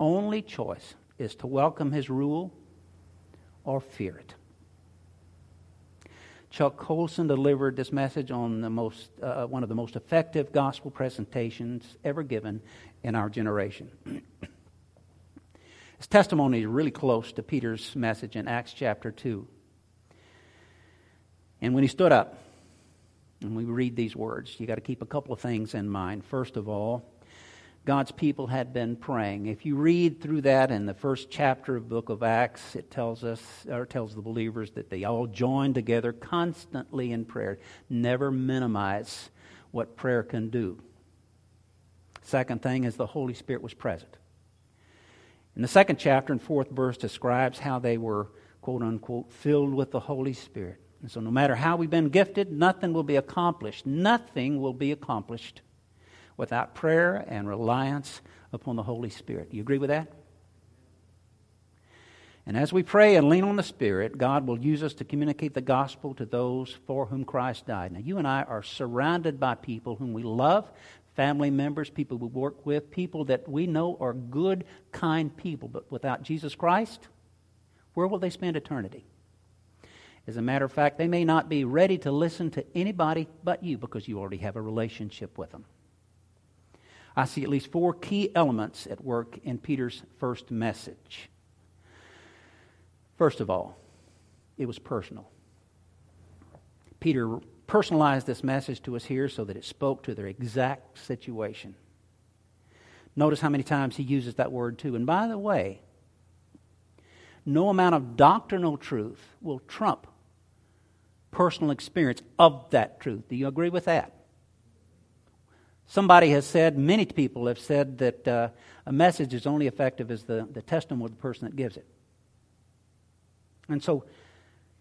only choice is to welcome his rule or fear it. Chuck Colson delivered this message on the most, uh, one of the most effective gospel presentations ever given in our generation. His testimony is really close to Peter's message in Acts chapter 2. And when he stood up, and we read these words, you got to keep a couple of things in mind. First of all, God's people had been praying. If you read through that in the first chapter of book of Acts, it tells us or tells the believers that they all joined together constantly in prayer. Never minimize what prayer can do. Second thing is the Holy Spirit was present. In the second chapter and fourth verse describes how they were quote unquote filled with the Holy Spirit. And so no matter how we've been gifted, nothing will be accomplished. Nothing will be accomplished without prayer and reliance upon the Holy Spirit. You agree with that? And as we pray and lean on the Spirit, God will use us to communicate the gospel to those for whom Christ died. Now, you and I are surrounded by people whom we love, family members, people we work with, people that we know are good, kind people. But without Jesus Christ, where will they spend eternity? As a matter of fact, they may not be ready to listen to anybody but you because you already have a relationship with them. I see at least four key elements at work in Peter's first message. First of all, it was personal. Peter personalized this message to us here so that it spoke to their exact situation. Notice how many times he uses that word too. And by the way, no amount of doctrinal truth will trump personal experience of that truth. Do you agree with that? Somebody has said, many people have said, that uh, a message is only effective as the, the testimony of the person that gives it. And so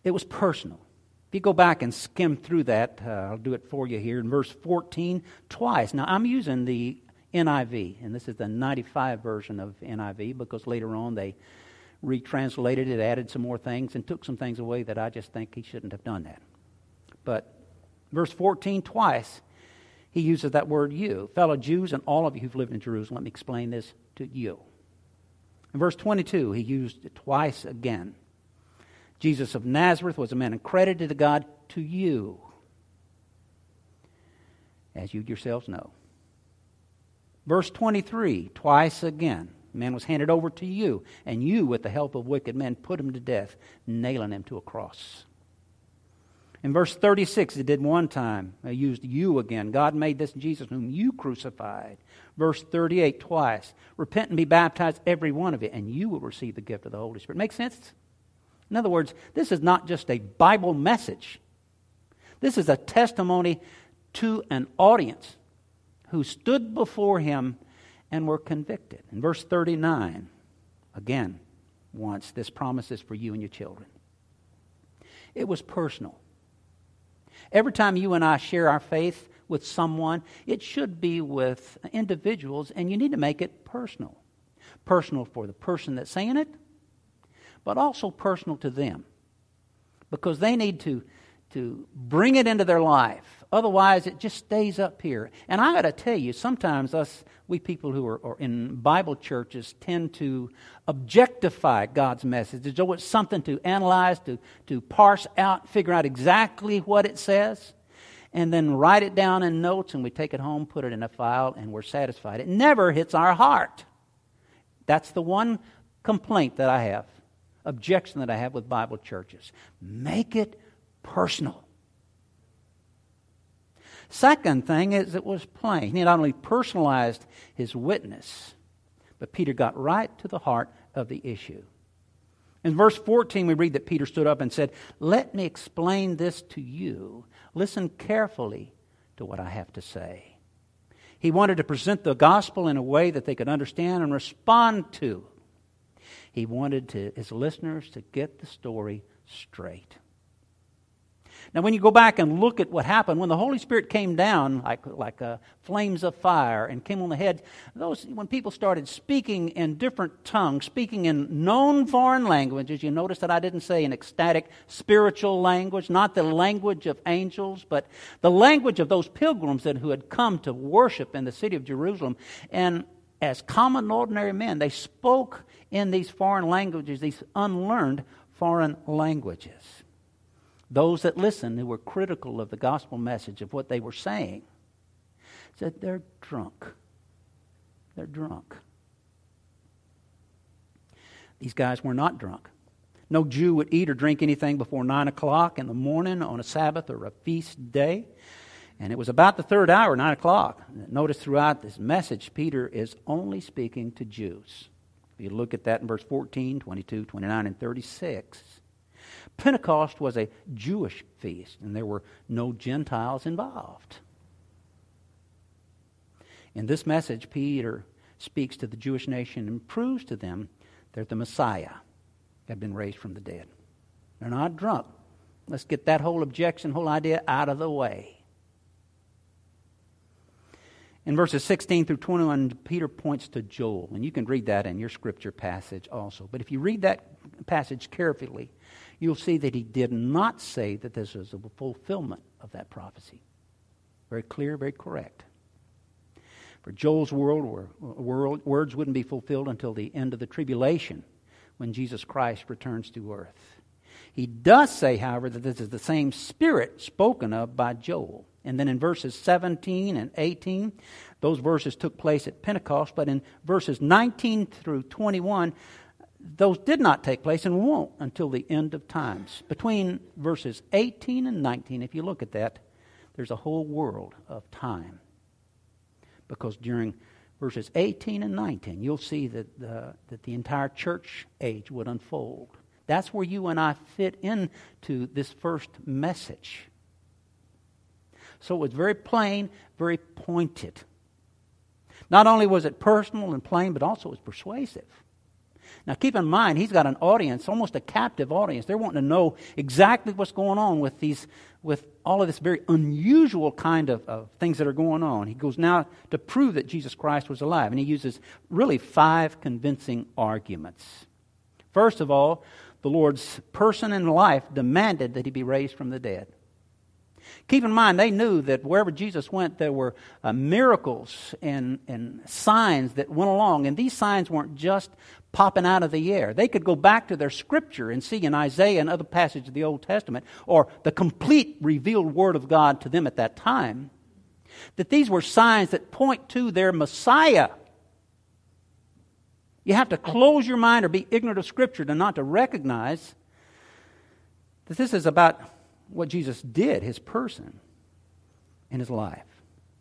it was personal. If you go back and skim through that, uh, I'll do it for you here in verse 14 twice. Now, I'm using the NIV, and this is the 95 version of NIV because later on they retranslated it, added some more things, and took some things away that I just think he shouldn't have done that. But verse 14 twice he uses that word you. Fellow Jews and all of you who've lived in Jerusalem, let me explain this to you. In verse 22, he used it twice again. Jesus of Nazareth was a man accredited to God to you, as you yourselves know. Verse 23, twice again. Man was handed over to you, and you, with the help of wicked men, put him to death, nailing him to a cross. In verse 36, it did one time. I used you again. God made this Jesus whom you crucified. Verse 38, twice. Repent and be baptized, every one of you, and you will receive the gift of the Holy Spirit. Make sense? In other words, this is not just a Bible message, this is a testimony to an audience who stood before him and were convicted. In verse 39, again, once, this promise is for you and your children. It was personal. Every time you and I share our faith with someone, it should be with individuals, and you need to make it personal. Personal for the person that's saying it, but also personal to them. Because they need to, to bring it into their life. Otherwise, it just stays up here. And I got to tell you, sometimes us, we people who are, are, in Bible churches, tend to objectify God's message as though it's something to analyze, to, to parse out, figure out exactly what it says, and then write it down in notes, and we take it home, put it in a file, and we're satisfied. It never hits our heart. That's the one complaint that I have, objection that I have with Bible churches. Make it personal. Second thing is it was plain. He not only personalized his witness, but Peter got right to the heart of the issue. In verse 14, we read that Peter stood up and said, Let me explain this to you. Listen carefully to what I have to say. He wanted to present the gospel in a way that they could understand and respond to. He wanted to, his listeners to get the story straight. Now, when you go back and look at what happened, when the Holy Spirit came down like, like uh, flames of fire and came on the head, those, when people started speaking in different tongues, speaking in known foreign languages, you notice that I didn't say an ecstatic spiritual language, not the language of angels, but the language of those pilgrims that, who had come to worship in the city of Jerusalem. And as common, ordinary men. They spoke in these foreign languages, these unlearned foreign languages. Those that listened, who were critical of the gospel message of what they were saying, said they're drunk. They're drunk. These guys were not drunk. No Jew would eat or drink anything before 9 o'clock in the morning on a Sabbath or a feast day. And it was about the third hour, 9 o'clock. Notice throughout this message, Peter is only speaking to Jews. If you look at that in verse 14, 22, 29, and 36, Pentecost was a Jewish feast, and there were no Gentiles involved. In this message, Peter speaks to the Jewish nation and proves to them that the Messiah had been raised from the dead. They're not drunk. Let's get that whole objection, whole idea out of the way. In verses 16 through 21, Peter points to Joel, and you can read that in your scripture passage also. But if you read that passage carefully, you'll see that he did not say that this was a fulfillment of that prophecy. Very clear, very correct. For Joel's world, world, words wouldn't be fulfilled until the end of the tribulation when Jesus Christ returns to earth. He does say, however, that this is the same spirit spoken of by Joel. And then in verses 17 and 18, those verses took place at Pentecost, but in verses 19 through 21, those did not take place and won't until the end of times. Between verses 18 and 19, if you look at that, there's a whole world of time because during verses 18 and 19, you'll see that the, that the entire church age would unfold. That's where you and I fit into this first message. So it was very plain, very pointed. Not only was it personal and plain, but also it was persuasive. Now, keep in mind, he's got an audience, almost a captive audience. They're wanting to know exactly what's going on with these, with all of this very unusual kind of, of things that are going on. He goes now to prove that Jesus Christ was alive, and he uses really five convincing arguments. First of all, the Lord's person and life demanded that he be raised from the dead. Keep in mind, they knew that wherever Jesus went, there were uh, miracles and, and signs that went along. And these signs weren't just popping out of the air. They could go back to their scripture and see in Isaiah and other passages of the Old Testament, or the complete revealed Word of God to them at that time, that these were signs that point to their Messiah. You have to close your mind or be ignorant of Scripture to not to recognize that this is about what Jesus did, his person, and his life.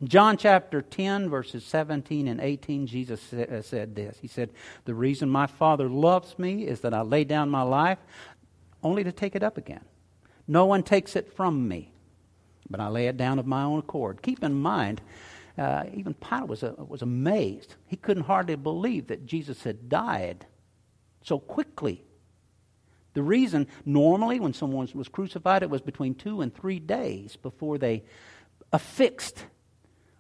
John chapter 10, verses 17 and 18, Jesus uh, said this. He said, The reason my Father loves me is that I lay down my life only to take it up again. No one takes it from me, but I lay it down of my own accord. Keep in mind, uh, even Pilate was, uh, was amazed. He couldn't hardly believe that Jesus had died so quickly. The reason, normally, when someone was crucified, it was between two and three days before they affixed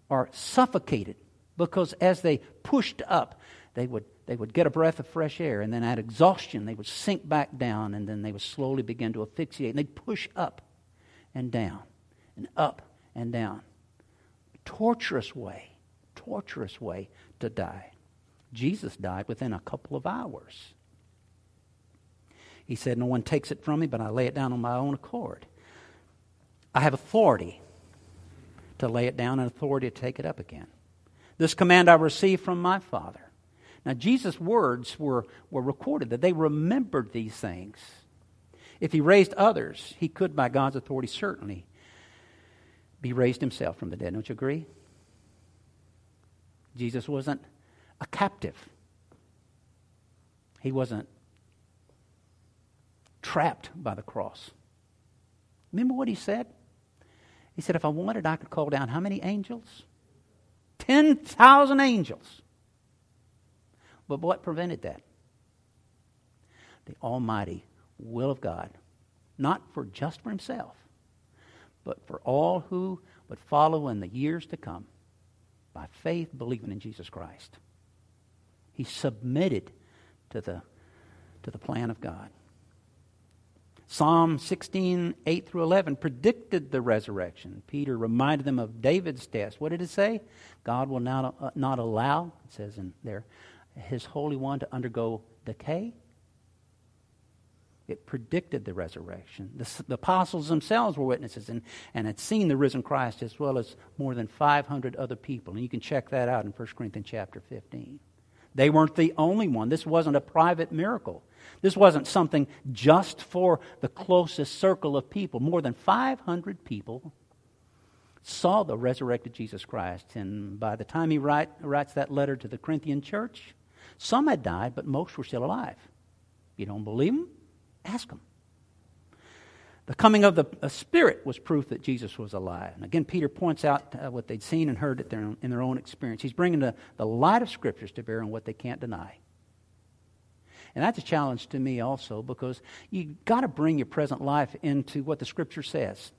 or suffocated. Because as they pushed up, they would, they would get a breath of fresh air, and then at exhaustion, they would sink back down, and then they would slowly begin to asphyxiate. And they'd push up and down, and up and down. Torturous way, torturous way to die. Jesus died within a couple of hours. He said, No one takes it from me, but I lay it down on my own accord. I have authority to lay it down and authority to take it up again. This command I received from my Father. Now, Jesus' words were, were recorded that they remembered these things. If he raised others, he could, by God's authority, certainly be raised himself from the dead. Don't you agree? Jesus wasn't a captive, he wasn't trapped by the cross. Remember what he said? He said, If I wanted, I could call down how many angels? 10,000 angels. But what prevented that? The almighty will of God, not for just for himself, but for all who would follow in the years to come by faith, believing in Jesus Christ. He submitted to the, to the plan of God. Psalm 16, 8 through 11 predicted the resurrection. Peter reminded them of David's test. What did it say? God will not, uh, not allow, it says in there, his Holy One to undergo decay. It predicted the resurrection. The, the, apostles themselves were witnesses and, and had seen the risen Christ as well as more than 500 other people. And you can check that out in 1 Corinthians chapter 15. They weren't the only one. This wasn't a private miracle. This wasn't something just for the closest circle of people. More than 500 people saw the resurrected Jesus Christ. And by the time he write, writes that letter to the Corinthian church, some had died, but most were still alive. You don't believe them? Ask them. The coming of the Spirit was proof that Jesus was alive. And again, Peter points out uh, what they'd seen and heard their, in their own experience. He's bringing the, the light of Scriptures to bear on what they can't deny. And that's a challenge to me also because you've got to bring your present life into what the Scripture says.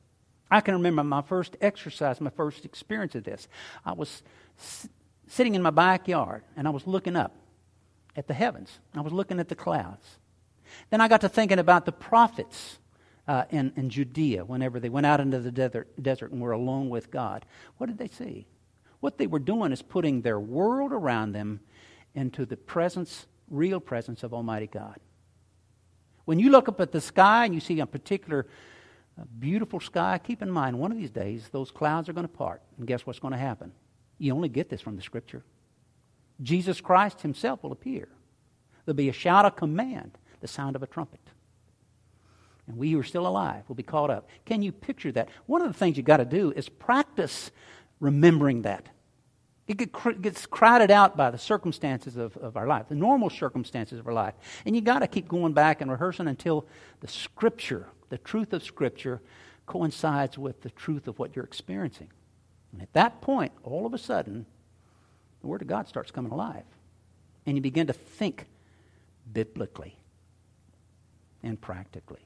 I can remember my first exercise, my first experience of this. I was s- sitting in my backyard and I was looking up at the heavens, I was looking at the clouds. Then I got to thinking about the prophets uh, in, in Judea whenever they went out into the desert, desert and were alone with God. What did they see? What they were doing is putting their world around them into the presence, real presence of Almighty God. When you look up at the sky and you see a particular uh, beautiful sky, keep in mind one of these days those clouds are going to part. And guess what's going to happen? You only get this from the Scripture. Jesus Christ Himself will appear. There'll be a shout of command the sound of a trumpet. And we who are still alive will be caught up. Can you picture that? One of the things you've got to do is practice remembering that. It gets crowded out by the circumstances of, of our life, the normal circumstances of our life. And you've got to keep going back and rehearsing until the Scripture, the truth of Scripture, coincides with the truth of what you're experiencing. And at that point, all of a sudden, the Word of God starts coming alive. And you begin to think biblically and practically.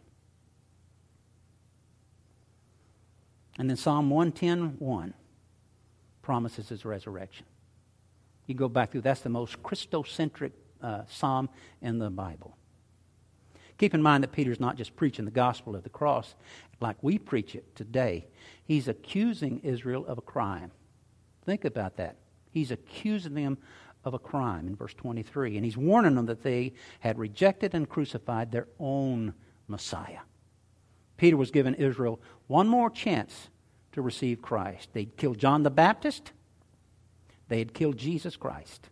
And then Psalm 110 1 promises his resurrection. You go back through, that's the most Christocentric uh, psalm in the Bible. Keep in mind that Peter's not just preaching the gospel of the cross like we preach it today. He's accusing Israel of a crime. Think about that. He's accusing them of a crime in verse 23. And he's warning them that they had rejected and crucified their own Messiah. Peter was giving Israel one more chance to receive Christ. They'd killed John the Baptist, they had killed Jesus Christ.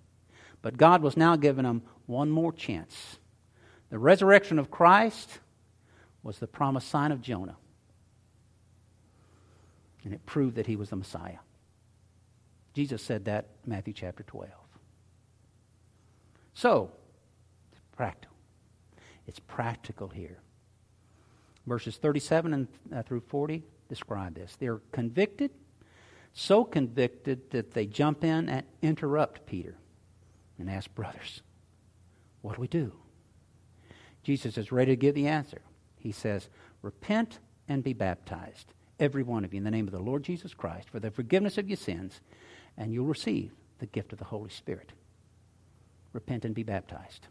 But God was now giving them one more chance. The resurrection of Christ was the promised sign of Jonah. And it proved that he was the Messiah. Jesus said that in Matthew chapter 12. So, it's practical. It's practical here. Verses 37 and, uh, through 40 describe this. They're convicted, so convicted that they jump in and interrupt Peter and ask, Brothers, what do we do? Jesus is ready to give the answer. He says, Repent and be baptized, every one of you, in the name of the Lord Jesus Christ, for the forgiveness of your sins, and you'll receive the gift of the Holy Spirit repent and be baptized.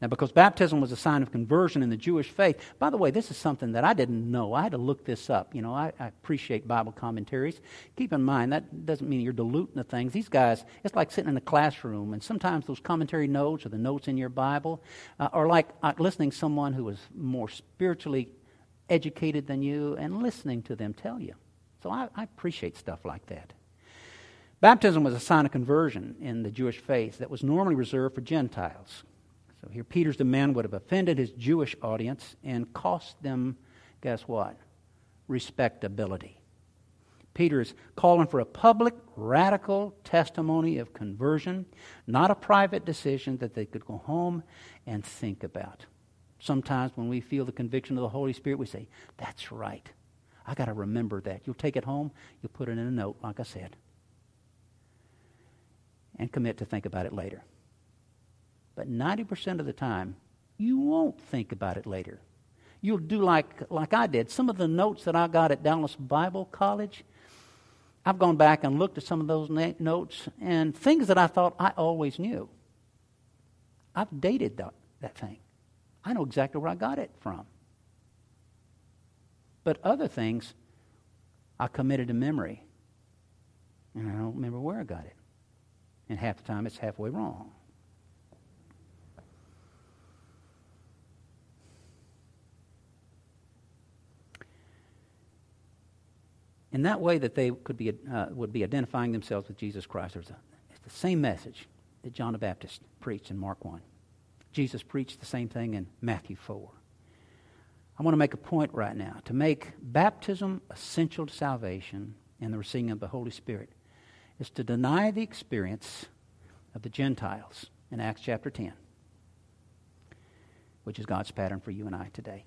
Now, because baptism was a sign of conversion in the Jewish faith, by the way, this is something that I didn't know. I had to look this up. You know, I, I, appreciate Bible commentaries. Keep in mind, that doesn't mean you're diluting the things. These guys, it's like sitting in a classroom, and sometimes those commentary notes or the notes in your Bible uh, are like uh, listening to someone who is more spiritually educated than you and listening to them tell you. So I, I appreciate stuff like that. Baptism was a sign of conversion in the Jewish faith that was normally reserved for Gentiles. So here, Peter's demand would have offended his Jewish audience and cost them, guess what? Respectability. Peter is calling for a public, radical testimony of conversion, not a private decision that they could go home and think about. Sometimes when we feel the conviction of the Holy Spirit, we say, That's right. I got to remember that. You'll take it home, you'll put it in a note, like I said and commit to think about it later. But 90% of the time, you won't think about it later. You'll do like, like I did. Some of the notes that I got at Dallas Bible College, I've gone back and looked at some of those na- notes and things that I thought I always knew. I've dated that, that thing. I know exactly where I got it from. But other things I committed to memory. And I don't remember where I got it. And half the time it's halfway wrong. In that way that they could be, uh, would be identifying themselves with Jesus Christ. A, it's the same message that John the Baptist preached in Mark 1. Jesus preached the same thing in Matthew 4. I want to make a point right now. To make baptism essential to salvation and the receiving of the Holy Spirit is to deny the experience of the Gentiles in Acts chapter 10, which is God's pattern for you and I today.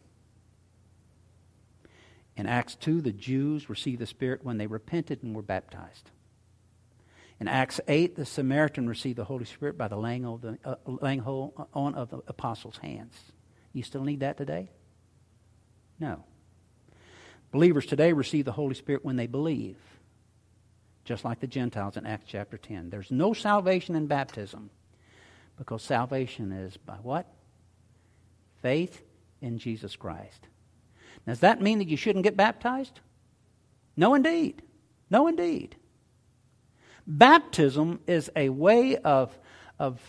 In Acts 2, the Jews received the Spirit when they repented and were baptized. In Acts 8, the Samaritan received the Holy Spirit by the laying, of the, uh, laying on of the apostles' hands. You still need that today? No. Believers today receive the Holy Spirit when they believe, just like the Gentiles in Acts chapter 10. There's no salvation in baptism because salvation is by what? Faith in Jesus Christ. Does that mean that you shouldn't get baptized? No, indeed. No, indeed. Baptism is a way of, of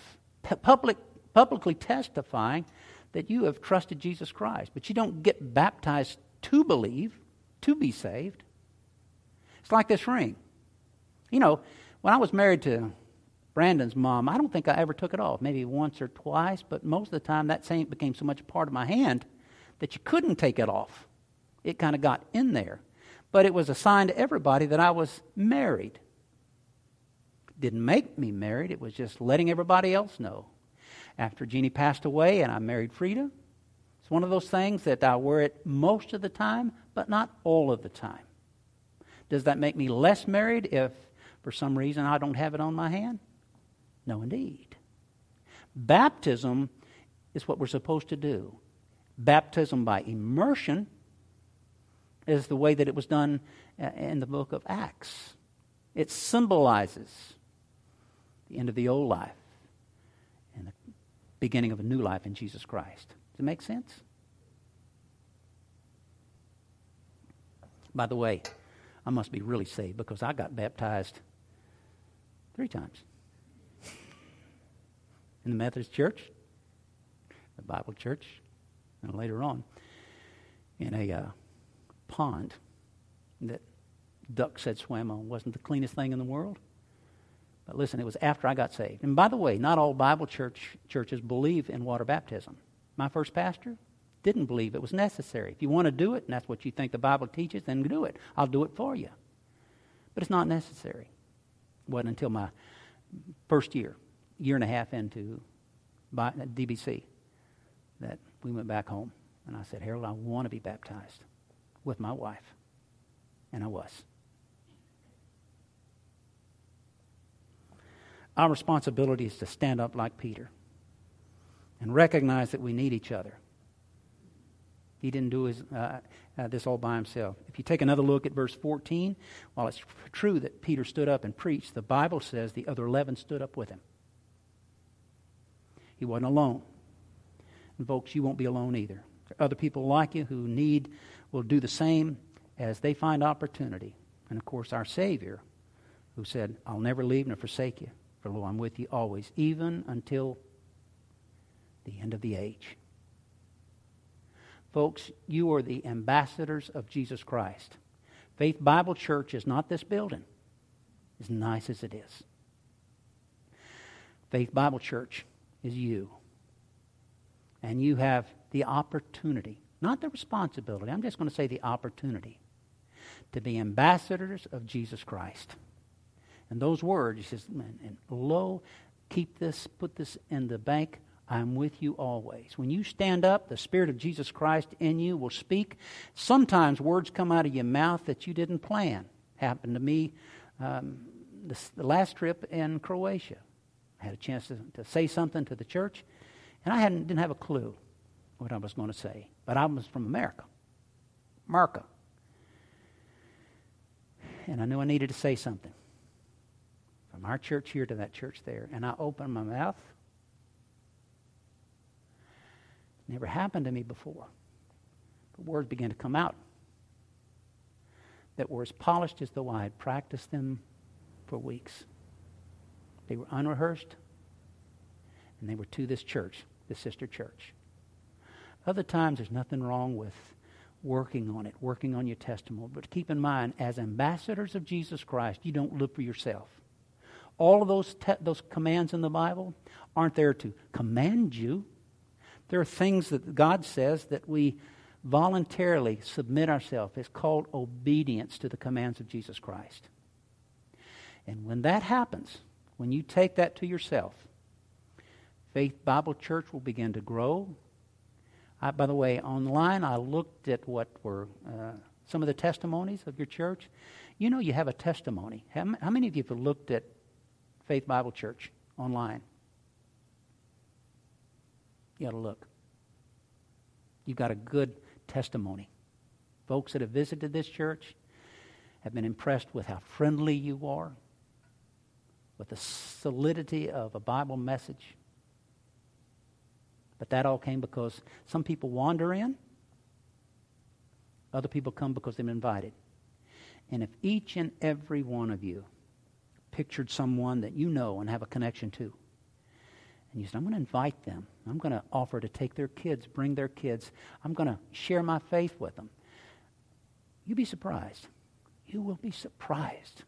public, publicly testifying that you have trusted Jesus Christ. But you don't get baptized to believe, to be saved. It's like this ring. You know, when I was married to Brandon's mom, I don't think I ever took it off. Maybe once or twice, but most of the time that saint became so much a part of my hand that you couldn't take it off. It kind of got in there. But it was a sign to everybody that I was married. Didn't make me married, it was just letting everybody else know. After Jeannie passed away and I married Frida, it's one of those things that I wear it most of the time, but not all of the time. Does that make me less married if for some reason I don't have it on my hand? No, indeed. Baptism is what we're supposed to do baptism by immersion is the way that it was done uh, in the book of Acts. It symbolizes the end of the old life and the beginning of a new life in Jesus Christ. Does it make sense? By the way, I must be really saved because I got baptized three times in the Methodist Church, the Bible Church, and later on in a uh, pond that ducks had swam on. Wasn't the cleanest thing in the world. But listen, it was after I got saved. And by the way, not all Bible church churches believe in water baptism. My first pastor didn't believe it was necessary. If you want to do it, and that's what you think the Bible teaches, then do it. I'll do it for you. But it's not necessary. It wasn't until my first year, year and a half into DBC, that we went back home. And I said, Harold, I want to be baptized with my wife. And I was. Our responsibility is to stand up like Peter and recognize that we need each other. He didn't do his, uh, uh, this all by himself. If you take another look at verse 14, while it's true that Peter stood up and preached, the Bible says the other 11 stood up with him. He wasn't alone. And, folks, you won't be alone either. Other people like you who need will do the same as they find opportunity. And of course, our Savior, who said, I'll never leave nor forsake you, for lo, I'm with you always, even until the end of the age. Folks, you are the ambassadors of Jesus Christ. Faith Bible Church is not this building, as nice as it is. Faith Bible Church is you. And you have the opportunity not the responsibility, I'm just going to say the opportunity to be ambassadors of Jesus Christ. And those words, he says, and lo, keep this, put this in the bank. I'm with you always. When you stand up, the Spirit of Jesus Christ in you will speak. Sometimes words come out of your mouth that you didn't plan. Happened to me um, this, the last trip in Croatia. I had a chance to, to say something to the church, and I hadn't, didn't have a clue what I was going to say. But I was from America. America. And I knew I needed to say something. From our church here to that church there. And I opened my mouth. Never happened to me before. But words began to come out. that were as polished as though I had practiced them for weeks. They were unrehearsed, and they were to this church, the sister church. Other times, there's nothing wrong with working on it, working on your testimony. But keep in mind, as ambassadors of Jesus Christ, you don't live for yourself. All of those, te- those commands in the Bible aren't there to command you. There are things that God says that we voluntarily submit ourselves. It's called obedience to the commands of Jesus Christ. And when that happens, when you take that to yourself, Faith Bible Church will begin to grow. I, by the way, online I looked at what were uh, some of the testimonies of your church. You know, you have a testimony. How, how many of you have looked at Faith Bible Church online? You got to look. You've got a good testimony. Folks that have visited this church have been impressed with how friendly you are, with the solidity of a Bible message. But that all came because some people wander in, other people come because they've been invited. And if each and every one of you pictured someone that you know and have a connection to, and you said, I'm going to invite them. I'm going to offer to take their kids, bring their kids. I'm going to share my faith with them. You'd be surprised. You will be surprised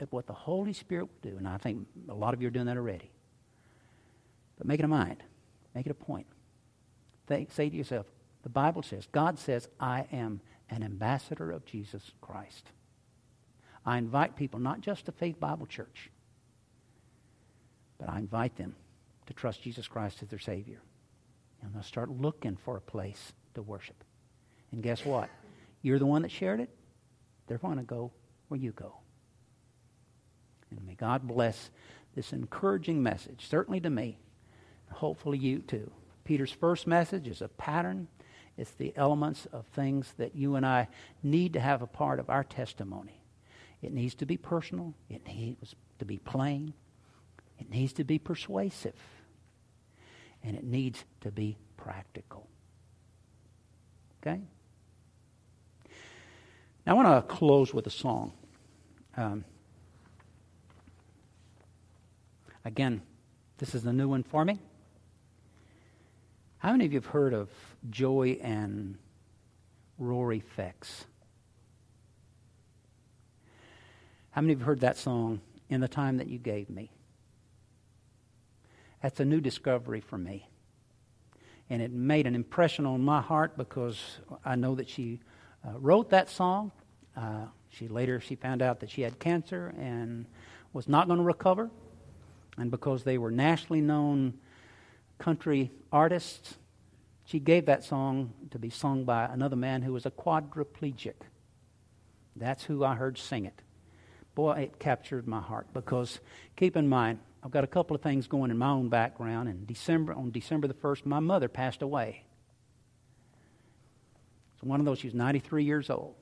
at what the Holy Spirit will do. And I think a lot of you are doing that already. But make it a mind, make it a point. Think, say to yourself, the Bible says, God says, I am an ambassador of Jesus Christ. I invite people not just to Faith Bible Church, but I invite them to trust Jesus Christ as their Savior. And they'll start looking for a place to worship. And guess what? You're the one that shared it. They're going to go where you go. And may God bless this encouraging message, certainly to me, hopefully you too. Peter's first message is a pattern. It's the elements of things that you and I need to have a part of our testimony. It needs to be personal. It needs to be plain. It needs to be persuasive and it needs to be practical. Okay? Now, I want to close with a song. Um, again, this is a new one for me. How many of you have heard of Joey and Rory Feeks? How many of you have heard that song, In the Time That You Gave Me? That's a new discovery for me. And it made an impression on my heart because I know that she uh, wrote that song. Uh, she later she found out that she had cancer and was not going to recover. And because they were nationally known country artists, she gave that song to be sung by another man who was a quadriplegic. That's who I heard sing it. Boy, it captured my heart because keep in mind, I've got a couple of things going in my own background. And December, on December the 1st, my mother passed away. So one of those, she was 93 years old.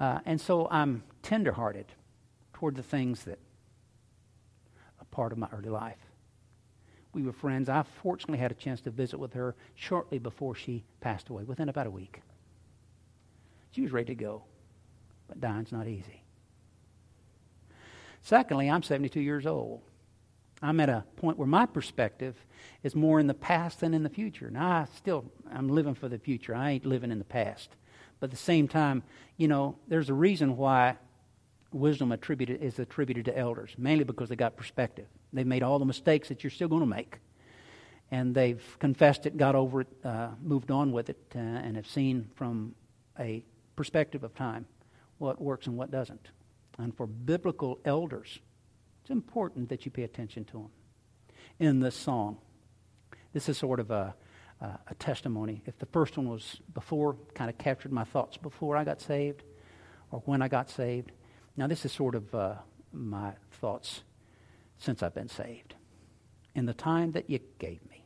Uh, and so I'm tenderhearted toward the things that are part of my early life. We were friends. I fortunately had a chance to visit with her shortly before she passed away, within about a week. She was ready to go, but dying's not easy. Secondly, I'm 72 years old. I'm at a point where my perspective is more in the past than in the future. Now, I still, I'm living for the future. I ain't living in the past. But at the same time, you know, there's a reason why wisdom attributed is attributed to elders, mainly because they got perspective. They've made all the mistakes that you're still going to make. And they've confessed it, got over it, uh, moved on with it, uh, and have seen from a perspective of time what works and what doesn't and for biblical elders, it's important that you pay attention to them. In this song, this is sort of a, a testimony. If the first one was before, kind of captured my thoughts before I got saved or when I got saved. Now, this is sort of uh, my thoughts since I've been saved. In the time that you gave me.